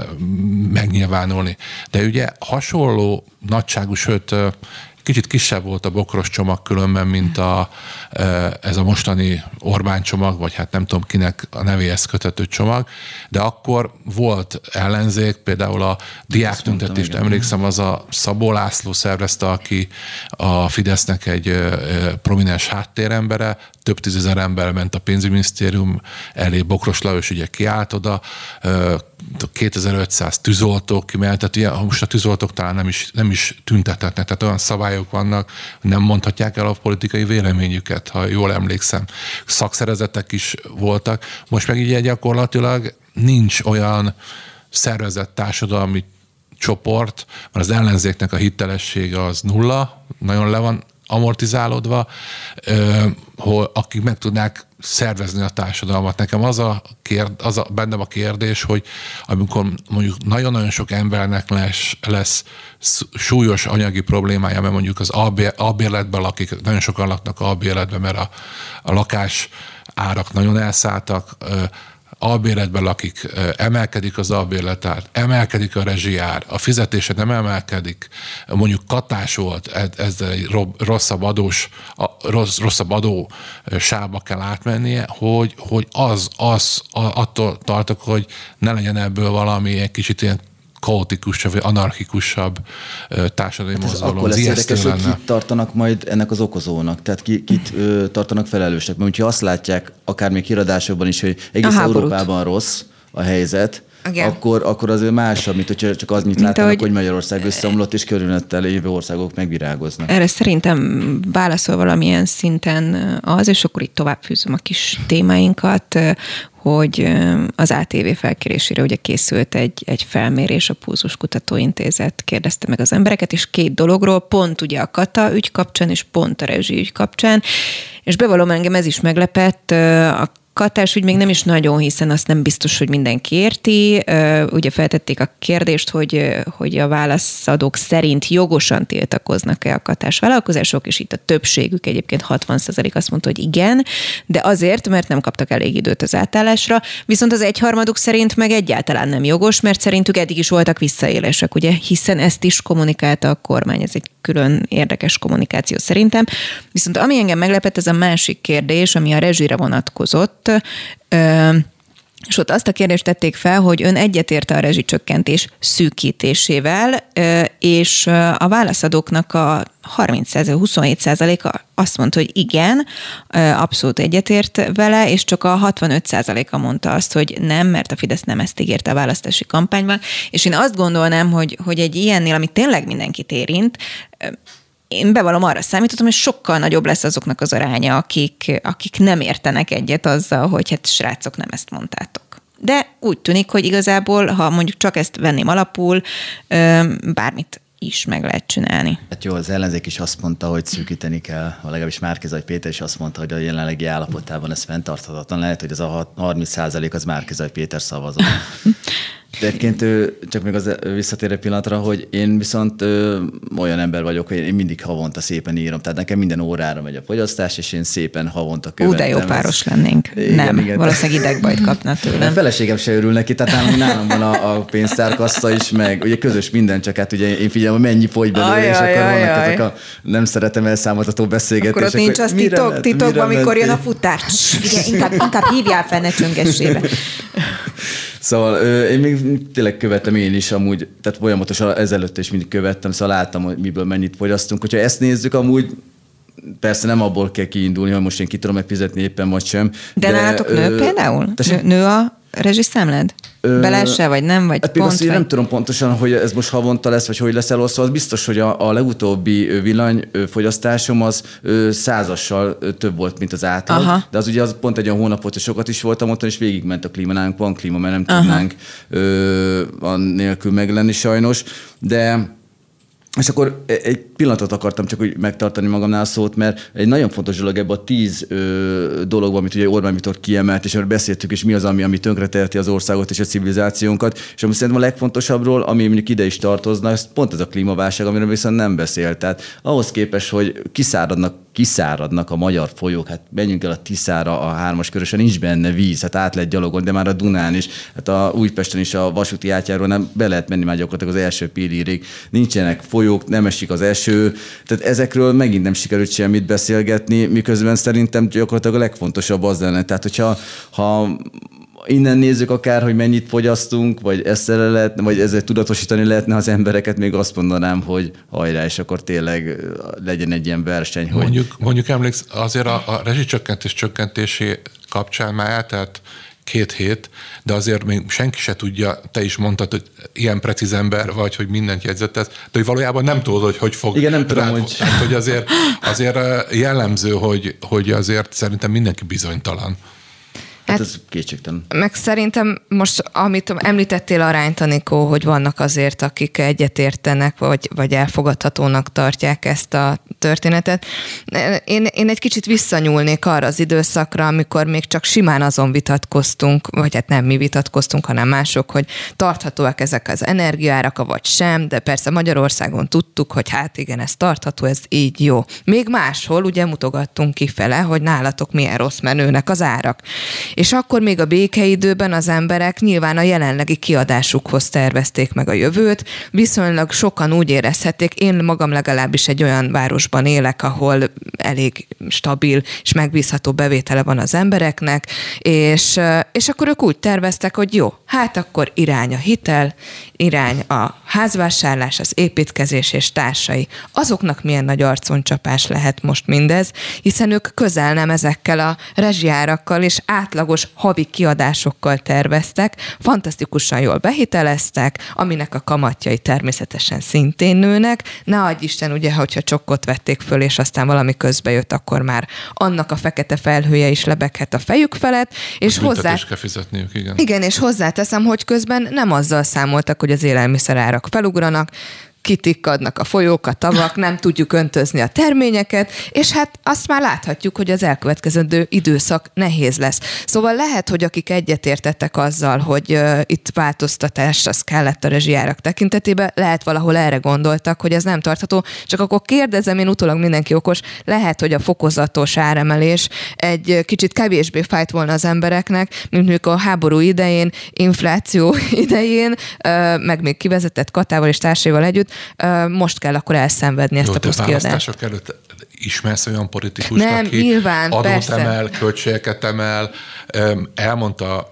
megnyilvánulni. De ugye hasonló nagyságú, sőt kicsit kisebb volt a bokros csomag különben, mint a, ez a mostani Orbán csomag, vagy hát nem tudom kinek a nevéhez kötető csomag, de akkor volt ellenzék, például a diák tüntetést, emlékszem, az a Szabó László szervezte, aki a Fidesznek egy prominens háttérembere, több tízezer ember ment a pénzügyminisztérium elé, Bokros Lajos ugye kiállt oda, 2500 tűzoltók kimeltet, most a tűzoltók talán nem is, nem is tüntethetnek, tehát olyan szabályok vannak, nem mondhatják el a politikai véleményüket, ha jól emlékszem. Szakszerezetek is voltak, most meg így gyakorlatilag nincs olyan szervezett társadalmi csoport, mert az ellenzéknek a hitelessége az nulla, nagyon le van amortizálódva, hol, akik meg tudnák szervezni a társadalmat. Nekem az a, kérd, az a bennem a kérdés, hogy amikor mondjuk nagyon-nagyon sok embernek lesz, lesz súlyos anyagi problémája, mert mondjuk az albérletben lakik, nagyon sokan laknak albérletben, mert a, a lakás árak nagyon elszálltak, albérletben lakik, emelkedik az albérletár, emelkedik a rezsiár, a fizetése nem emelkedik, mondjuk katás volt, ezzel egy rosszabb adós, rossz, rosszabb adó sába kell átmennie, hogy, hogy az, az attól tartok, hogy ne legyen ebből valami egy kicsit ilyen kaotikusabb, vagy anarchikusabb társadalmi hát mozgalom. Akkor lesz érdekes, hogy kit tartanak majd ennek az okozónak, tehát ki, kit ö, tartanak felelősnek. Mert ha azt látják, akár még híradásokban is, hogy egész Európában rossz a helyzet, igen. akkor, akkor azért másabb, mint hogyha csak az, mit látnak, ahogy... hogy Magyarország összeomlott, és körülöttel lévő országok megvirágoznak. Erre szerintem válaszol valamilyen szinten az, és akkor itt tovább fűzöm a kis témáinkat, hogy az ATV felkérésére ugye készült egy, egy felmérés, a Púzus Kutatóintézet kérdezte meg az embereket, és két dologról, pont ugye a Kata ügy kapcsán, és pont a rezsi ügy kapcsán, és bevallom engem ez is meglepett, a katás úgy még nem is nagyon, hiszen azt nem biztos, hogy mindenki érti. Ugye feltették a kérdést, hogy, hogy a válaszadók szerint jogosan tiltakoznak-e a katás vállalkozások, és itt a többségük egyébként 60% azt mondta, hogy igen, de azért, mert nem kaptak elég időt az átállásra, viszont az egyharmaduk szerint meg egyáltalán nem jogos, mert szerintük eddig is voltak visszaélések, ugye, hiszen ezt is kommunikálta a kormány, ez egy külön érdekes kommunikáció szerintem. Viszont ami engem meglepett, ez a másik kérdés, ami a rezsire vonatkozott, és ott azt a kérdést tették fel, hogy ön egyetérte a rezsicsökkentés szűkítésével, és a válaszadóknak a 30-27 a azt mondta, hogy igen, abszolút egyetért vele, és csak a 65% a mondta azt, hogy nem, mert a Fidesz nem ezt ígérte a választási kampányban. És én azt gondolnám, hogy, hogy egy ilyennél, ami tényleg mindenkit érint, én bevallom, arra számítottam, hogy sokkal nagyobb lesz azoknak az aránya, akik, akik nem értenek egyet azzal, hogy hát srácok, nem ezt mondtátok. De úgy tűnik, hogy igazából, ha mondjuk csak ezt venném alapul, bármit is meg lehet csinálni. Hát jó, az ellenzék is azt mondta, hogy szűkíteni kell, vagy legalábbis Márkizaj Péter is azt mondta, hogy a jelenlegi állapotában ez fenntarthatatlan. Lehet, hogy ez a 30% az Márkizaj Péter szavazó. De egyébként csak még az visszatérő pillanatra, hogy én viszont ö, olyan ember vagyok, hogy én mindig havonta szépen írom. Tehát nekem minden órára megy a fogyasztás, és én szépen havonta követem. Ú, de jó páros ezt. lennénk. Igen, nem, igen. valószínűleg idegbajt kapna tőlem. A feleségem se örül neki, tehát nálam, nálam van a, a pénztárkassa is, meg ugye közös minden, csak hát ugye én figyelem, mennyi fogy belőle, és akkor vannak ajaj. ezek a nem szeretem elszámoltató beszélgetések. Akkor ott nincs az titok, titokban, amikor jön a futár. Figyelj, inkább, inkább hívjál fel, ne csöngessébe. Szóval én még tényleg követem én is amúgy, tehát folyamatosan ezelőtt is mindig követtem, szóval láttam, hogy miből mennyit fogyasztunk. Hogyha ezt nézzük, amúgy persze nem abból kell kiindulni, hogy most én ki tudom megfizetni éppen, vagy sem. De, de nálatok nő például? Nő, nő a rezsiszámlád? Belesse, vagy nem? Vagy hát pont, azt, vagy... nem tudom pontosan, hogy ez most havonta lesz, vagy hogy lesz elosztva. Az biztos, hogy a, a legutóbbi villanyfogyasztásom az százassal több volt, mint az átlag. Aha. De az ugye az pont egy olyan hónapot, hogy sokat is voltam ott, és végigment a klíma. Nálunk van klíma, mert nem Aha. tudnánk ö, nélkül meglenni sajnos. De és akkor e- egy pillanatot akartam csak úgy megtartani magamnál a szót, mert egy nagyon fontos dolog ebben a tíz ö, dologban, amit ugye Orbán Viktor kiemelt, és arról beszéltük, és mi az, ami, ami tönkreteheti az országot és a civilizációnkat. És ami szerintem a legfontosabbról, ami mondjuk ide is tartozna, ez pont ez a klímaválság, amiről viszont nem beszél. Tehát ahhoz képest, hogy kiszáradnak kiszáradnak a magyar folyók, hát menjünk el a Tiszára, a hármas körösen nincs benne víz, hát át lehet gyalogolni, de már a Dunán is, hát a Újpesten is a vasúti átjáról nem be lehet menni már gyakorlatilag az első pillérig. Nincsenek folyók, nem esik az eső, tehát ezekről megint nem sikerült semmit beszélgetni, miközben szerintem gyakorlatilag a legfontosabb az lenne. Tehát, hogyha ha innen nézzük akár, hogy mennyit fogyasztunk, vagy ezt lehet, vagy ezzel tudatosítani lehetne az embereket, még azt mondanám, hogy hajrá, és akkor tényleg legyen egy ilyen verseny. Hogy... Mondjuk, mondjuk emléksz, azért a, a rezsicsökkentés csökkentésé kapcsán már eltelt két hét, de azért még senki se tudja, te is mondtad, hogy ilyen precíz ember vagy, hogy mindent jegyzettesz, de hogy valójában nem tudod, hogy hogy fog. Igen, nem tudom, hogy... Tehát, hogy azért, azért jellemző, hogy, hogy azért szerintem mindenki bizonytalan. Hát, hát ez kétségtelen. Meg szerintem most, amit említettél aránytanikó, hogy vannak azért, akik egyetértenek, vagy, vagy elfogadhatónak tartják ezt a történetet. Én, én egy kicsit visszanyúlnék arra az időszakra, amikor még csak simán azon vitatkoztunk, vagy hát nem mi vitatkoztunk, hanem mások, hogy tarthatóak ezek az energiárak, vagy sem, de persze Magyarországon tudtuk, hogy hát igen, ez tartható, ez így jó. Még máshol ugye mutogattunk kifele, hogy nálatok milyen rossz menőnek az árak. És akkor még a békeidőben az emberek nyilván a jelenlegi kiadásukhoz tervezték meg a jövőt, viszonylag sokan úgy érezhették, én magam legalábbis egy olyan városban élek, ahol elég stabil és megbízható bevétele van az embereknek, és, és akkor ők úgy terveztek, hogy jó, hát akkor irány a hitel, irány a házvásárlás, az építkezés és társai. Azoknak milyen nagy arconcsapás lehet most mindez, hiszen ők közel nem ezekkel a rezsiárakkal és átlagos havi kiadásokkal terveztek, fantasztikusan jól behiteleztek, aminek a kamatjai természetesen szintén nőnek. Ne adj Isten, ugye, hogyha csokkot vették föl, és aztán valami közbe jött, akkor már annak a fekete felhője is lebeghet a fejük felett, és hozzá... kell fizetniük, igen. Igen, és hozzáteszem, hogy közben nem azzal számoltak, hogy az élelmiszerárak felugranak, kitikkadnak a folyók, a tavak, nem tudjuk öntözni a terményeket, és hát azt már láthatjuk, hogy az elkövetkezendő időszak nehéz lesz. Szóval lehet, hogy akik egyetértettek azzal, hogy uh, itt változtatás az kellett a rezsijárak tekintetében, lehet valahol erre gondoltak, hogy ez nem tartható, csak akkor kérdezem, én utólag mindenki okos, lehet, hogy a fokozatos áremelés egy kicsit kevésbé fájt volna az embereknek, mint mondjuk a háború idején, infláció idején, meg még kivezetett katával és társaival együtt, most kell akkor elszenvedni ezt Jó, a pluszkiadást. előtt ismersz olyan politikust, Nem, aki nyilván, adót persze. emel, költségeket emel, elmondta,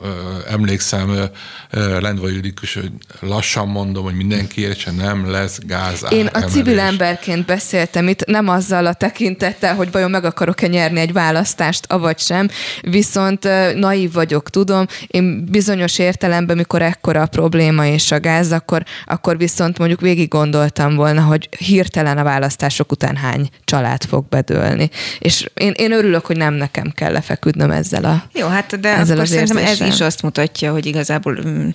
emlékszem, Lendvai Judikus, hogy lassan mondom, hogy mindenki értse, nem lesz gáz Én a civil emberként beszéltem itt, nem azzal a tekintettel, hogy vajon meg akarok-e nyerni egy választást, avagy sem, viszont naív vagyok, tudom, én bizonyos értelemben, mikor ekkora a probléma és a gáz, akkor, akkor viszont mondjuk végig gondoltam volna, hogy hirtelen a választások után hány család fog bedőlni. És én, én örülök, hogy nem nekem kell lefeküdnöm ezzel a Jó, hát de ezzel akkor szerintem ez is azt mutatja, hogy igazából mm,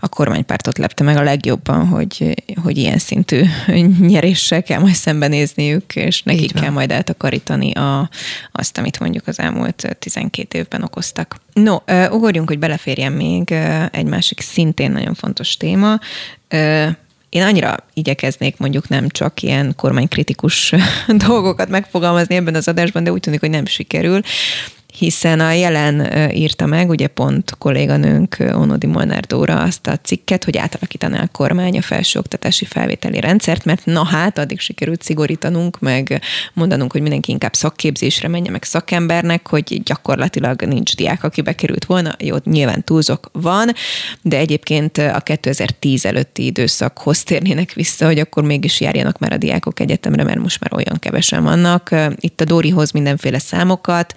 a kormánypártot lepte meg a legjobban, hogy, hogy ilyen szintű nyeréssel kell majd szembenézniük, és nekik kell majd eltakarítani a, azt, amit mondjuk az elmúlt 12 évben okoztak. No, ugorjunk, hogy beleférjen még egy másik szintén nagyon fontos téma, én annyira igyekeznék mondjuk nem csak ilyen kormánykritikus dolgokat megfogalmazni ebben az adásban, de úgy tűnik, hogy nem sikerül hiszen a jelen írta meg, ugye pont kolléganőnk Onodi Molnár Dóra azt a cikket, hogy átalakítaná a kormány a felsőoktatási felvételi rendszert, mert na hát, addig sikerült szigorítanunk, meg mondanunk, hogy mindenki inkább szakképzésre menje meg szakembernek, hogy gyakorlatilag nincs diák, aki bekerült volna. Jó, nyilván túlzok van, de egyébként a 2010 előtti időszakhoz térnének vissza, hogy akkor mégis járjanak már a diákok egyetemre, mert most már olyan kevesen vannak. Itt a Dórihoz mindenféle számokat,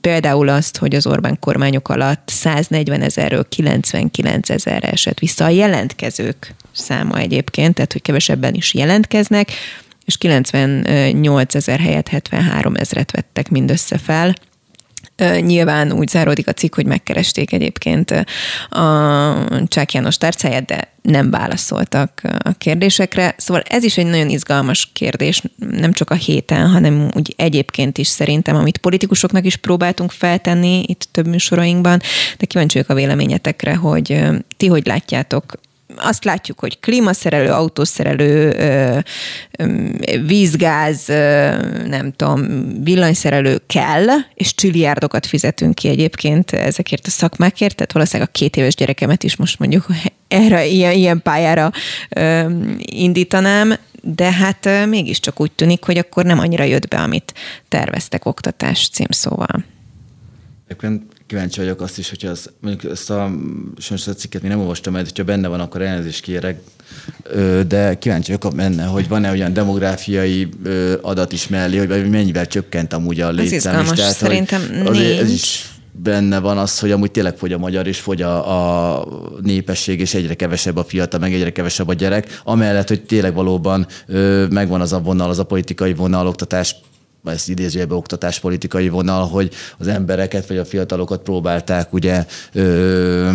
Például azt, hogy az Orbán kormányok alatt 140 ezerről 99 ezerre esett vissza a jelentkezők száma egyébként, tehát hogy kevesebben is jelentkeznek, és 98 ezer helyett 73 ezret vettek mindössze fel. Nyilván úgy záródik a cikk, hogy megkeresték egyébként a Csák János tárcáját, de nem válaszoltak a kérdésekre. Szóval ez is egy nagyon izgalmas kérdés, nem csak a héten, hanem úgy egyébként is szerintem, amit politikusoknak is próbáltunk feltenni itt több műsorainkban, de kíváncsi vagyok a véleményetekre, hogy ti hogy látjátok, azt látjuk, hogy klímaszerelő, autószerelő, vízgáz, nem tudom, villanyszerelő kell, és csilliárdokat fizetünk ki egyébként ezekért a szakmákért, tehát valószínűleg a két éves gyerekemet is most mondjuk erre, ilyen, ilyen pályára indítanám, de hát mégiscsak úgy tűnik, hogy akkor nem annyira jött be, amit terveztek oktatás címszóval. Kíváncsi vagyok azt is, hogy az, mondjuk ezt a, sajnos a cikket még nem olvastam, mert hogyha benne van, akkor elnézést kérek, de kíváncsi vagyok benne, hogy van-e olyan demográfiai adat is mellé, hogy mennyivel csökkent amúgy a létszám is. Tehát, szerintem nincs. Ez is benne van az, hogy amúgy tényleg fogy a magyar, és fogy a, a népesség, és egyre kevesebb a fiatal, meg egyre kevesebb a gyerek, amellett, hogy tényleg valóban ö, megvan az a vonal, az a politikai vonal, oktatás ezt idézőjebe oktatáspolitikai vonal, hogy az embereket vagy a fiatalokat próbálták ugye ö,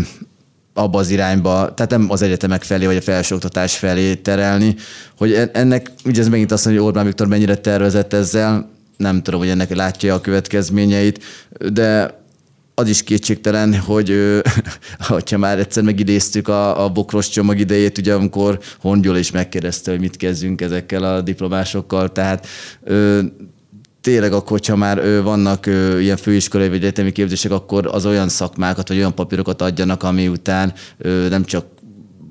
abba az irányba, tehát nem az egyetemek felé, vagy a felsőoktatás felé terelni, hogy ennek, ugye ez megint azt mondja, hogy Orbán Viktor mennyire tervezett ezzel, nem tudom, hogy ennek látja a következményeit, de az is kétségtelen, hogy ha már egyszer megidéztük a, a bokros csomag idejét, ugye amikor Hongyol is megkérdezte, hogy mit kezdjünk ezekkel a diplomásokkal, tehát tényleg akkor, hogyha már vannak ilyen főiskolai vagy egyetemi képzések, akkor az olyan szakmákat, vagy olyan papírokat adjanak, ami után nem csak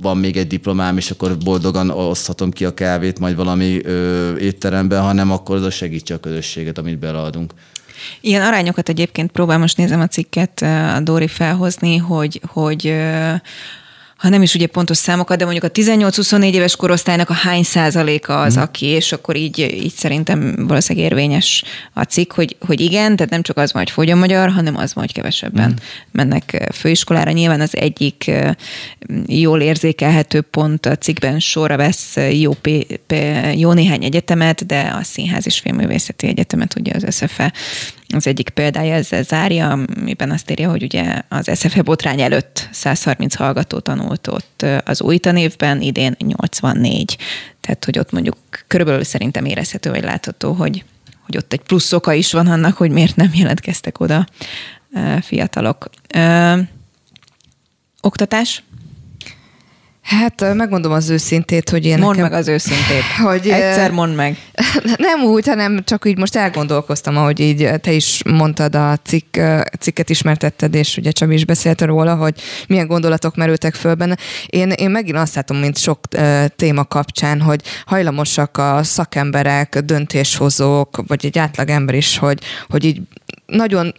van még egy diplomám, és akkor boldogan oszthatom ki a kávét majd valami ö, étteremben, hanem akkor az a segítse a közösséget, amit beleadunk. Ilyen arányokat egyébként próbál most nézem a cikket a Dóri felhozni, hogy, hogy ha nem is ugye pontos számokat, de mondjuk a 18-24 éves korosztálynak a hány százaléka az, mm. aki, és akkor így, így szerintem valószínűleg érvényes a cikk, hogy, hogy igen, tehát nem csak az van, hogy fogy a magyar, hanem az van, hogy kevesebben mm. mennek főiskolára. Nyilván az egyik jól érzékelhető pont a cikkben sorra vesz jó, jó néhány egyetemet, de a Színház és Filmművészeti Egyetemet, ugye az SFE az egyik példája ezzel zárja, amiben azt írja, hogy ugye az SFE botrány előtt 130 hallgató tanult ott az új tanévben, idén 84. Tehát, hogy ott mondjuk körülbelül szerintem érezhető vagy látható, hogy, hogy ott egy plusz oka is van annak, hogy miért nem jelentkeztek oda fiatalok. Ö, oktatás? Hát megmondom az őszintét, hogy én Mondd nekem, meg az őszintét. Hogy, Egyszer mondd meg. Nem úgy, hanem csak így most elgondolkoztam, ahogy így te is mondtad a cikk, cikket ismertetted, és ugye Csabi is beszélt róla, hogy milyen gondolatok merültek föl benne. Én, én megint azt látom, mint sok téma kapcsán, hogy hajlamosak a szakemberek, döntéshozók, vagy egy átlagember is, hogy, hogy így nagyon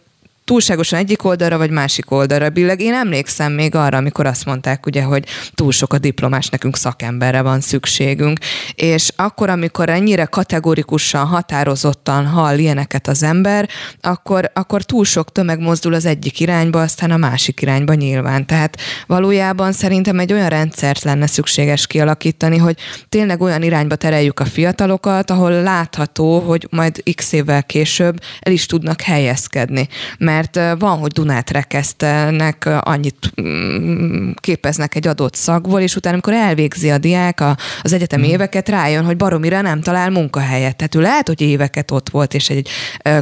túlságosan egyik oldalra, vagy másik oldalra billeg. Én emlékszem még arra, amikor azt mondták, ugye, hogy túl sok a diplomás, nekünk szakemberre van szükségünk. És akkor, amikor ennyire kategorikusan, határozottan hall ilyeneket az ember, akkor, akkor túl sok tömeg mozdul az egyik irányba, aztán a másik irányba nyilván. Tehát valójában szerintem egy olyan rendszert lenne szükséges kialakítani, hogy tényleg olyan irányba tereljük a fiatalokat, ahol látható, hogy majd x évvel később el is tudnak helyezkedni. Mert mert van, hogy Dunát rekesztenek, annyit mm, képeznek egy adott szakból, és utána, amikor elvégzi a diák az egyetemi hmm. éveket, rájön, hogy baromira nem talál munkahelyet. Tehát ő lehet, hogy éveket ott volt, és egy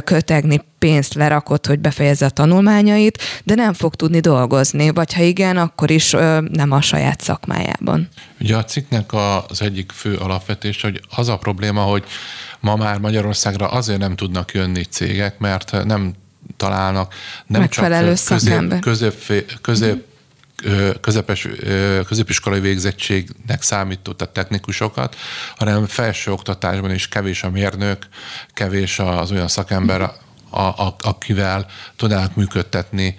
kötegni pénzt lerakott, hogy befejezze a tanulmányait, de nem fog tudni dolgozni, vagy ha igen, akkor is nem a saját szakmájában. Ugye a cikknek az egyik fő alapvetés, hogy az a probléma, hogy ma már Magyarországra azért nem tudnak jönni cégek, mert nem találnak. Nem Megfelelő csak közép, közép, közép közepes, középiskolai végzettségnek számító, tehát technikusokat, hanem felső oktatásban is kevés a mérnök, kevés az olyan szakember, a, a, akivel tudnának működtetni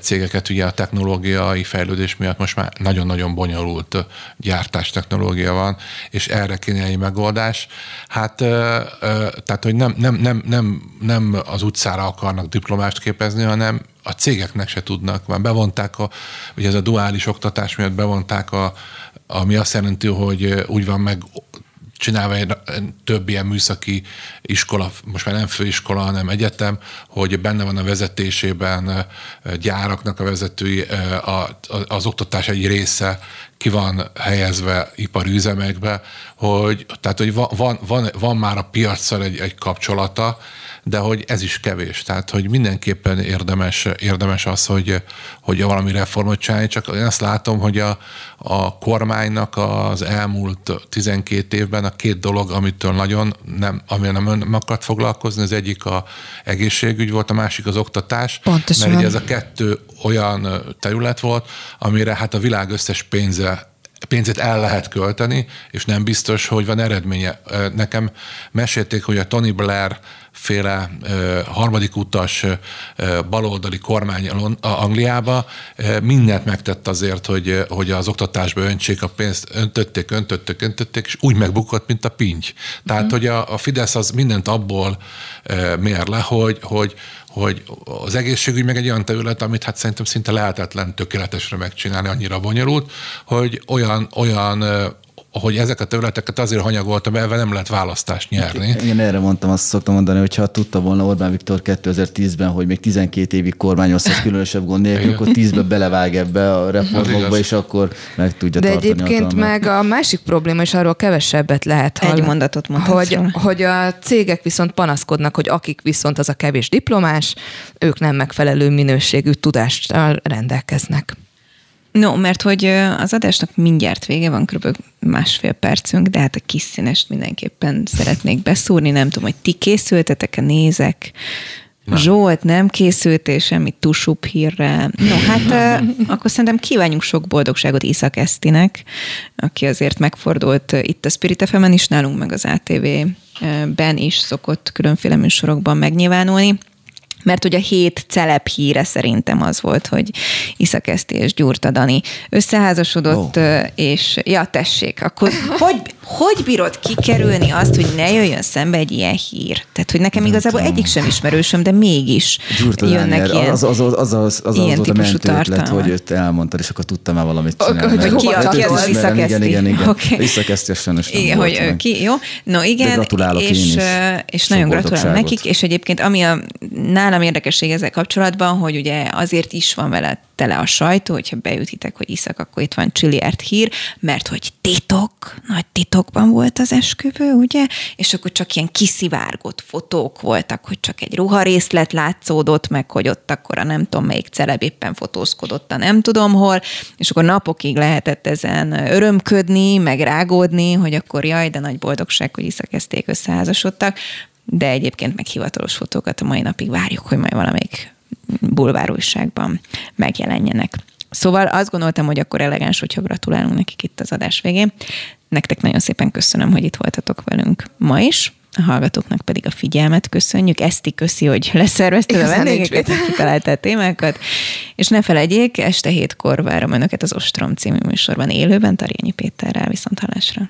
cégeket. Ugye a technológiai fejlődés miatt most már nagyon-nagyon bonyolult gyártás technológia van, és erre egy megoldás. Hát, tehát, hogy nem, nem, nem, nem, nem az utcára akarnak diplomást képezni, hanem a cégeknek se tudnak. Már bevonták, a, ugye ez a duális oktatás miatt bevonták a, ami azt jelenti, hogy úgy van meg csinálva egy több ilyen műszaki iskola, most már nem főiskola, hanem egyetem, hogy benne van a vezetésében gyáraknak a vezetői, az oktatás egy része ki van helyezve ipari üzemekbe, hogy, tehát, hogy van, van, van már a piaccal egy, egy kapcsolata, de hogy ez is kevés. Tehát, hogy mindenképpen érdemes, érdemes az, hogy, hogy valami reformot csinálni, csak én azt látom, hogy a, a kormánynak az elmúlt 12 évben a két dolog, amitől nagyon nem, ami nem, nem akart foglalkozni, az egyik a egészségügy volt, a másik az oktatás. Pontosan. Mert ugye ez a kettő olyan terület volt, amire hát a világ összes pénze pénzét el lehet költeni, és nem biztos, hogy van eredménye. Nekem mesélték, hogy a Tony Blair féle harmadik utas baloldali kormány Angliába mindent megtett azért, hogy, hogy az oktatásba öntsék a pénzt, öntötték, öntötték, öntötték, és úgy megbukott, mint a pinty. Tehát, mm. hogy a, a Fidesz az mindent abból mér le, hogy, hogy, hogy az egészségügy meg egy olyan terület, amit hát szerintem szinte lehetetlen tökéletesre megcsinálni, annyira bonyolult, hogy olyan, olyan hogy ezek a területeket azért hanyagoltam, mert nem lehet választást nyerni. Igen, erre mondtam, azt szoktam mondani, hogy ha tudta volna Orbán Viktor 2010-ben, hogy még 12 évig kormányozhat különösebb gond nélkül, akkor 10-ben belevág ebbe a reformokba, és akkor meg tudja De tartani egyébként meg a másik probléma, és arról kevesebbet lehet hallani. Egy mondatot mondhatsz hogy, hogy a cégek viszont panaszkodnak, hogy akik viszont az a kevés diplomás, ők nem megfelelő minőségű tudással rendelkeznek. No, mert hogy az adásnak mindjárt vége van, kb. másfél percünk, de hát a kis színest mindenképpen szeretnék beszúrni. Nem tudom, hogy ti készültetek-e, nézek. Nem. Zsolt nem készült, és semmi tusup hírre. No, hát akkor szerintem kívánjunk sok boldogságot Iszak Esztinek, aki azért megfordult itt a Spirit fm is, nálunk meg az ATV-ben is szokott különféle műsorokban megnyilvánulni. Mert hogy a hét celeb híre szerintem az volt, hogy Iszak Eszti és Gyurta Dani összeházasodott, oh. és ja, tessék, akkor hogy, hogy bírod kikerülni azt, hogy ne jöjjön szembe egy ilyen hír? Tehát, hogy nekem igazából egyik sem ismerősöm, de mégis Gyurta jönnek Daniel, ilyen Az az, az, az, az, az, ilyen az típusú ötlet, hogy őt elmondtad, és akkor tudtam már valamit csinálni. Hogy ki, hát, ki az az Iszak Eszti? Igen, igen, igen. Okay. Iszak Eszti sajnos nem igen, hogy meg. ki, jó. No igen, de gratulálok és, én is. és nagyon gratulálok nekik, és egyébként ami a, nálam érdekesség ezzel kapcsolatban, hogy ugye azért is van vele tele a sajtó, hogyha beütitek, hogy iszak, akkor itt van Csiliárt hír, mert hogy titok, nagy titokban volt az esküvő, ugye? És akkor csak ilyen kiszivárgott fotók voltak, hogy csak egy ruharészlet látszódott, meg hogy ott akkor a nem tudom melyik celeb éppen fotózkodott a nem tudom hol, és akkor napokig lehetett ezen örömködni, meg rágódni, hogy akkor jaj, de nagy boldogság, hogy iszak összeházasodtak, de egyébként meg hivatalos fotókat a mai napig várjuk, hogy majd valamelyik bulvárújságban megjelenjenek. Szóval azt gondoltam, hogy akkor elegáns, hogyha gratulálunk nekik itt az adás végén. Nektek nagyon szépen köszönöm, hogy itt voltatok velünk ma is. A hallgatóknak pedig a figyelmet köszönjük. Eszti köszi, hogy leszervezted a vendégeket, hogy kitaláltál témákat. És ne felejtjék, este hétkor várom önöket az Ostrom című műsorban élőben Tarjányi Péterrel. Viszont hallásra.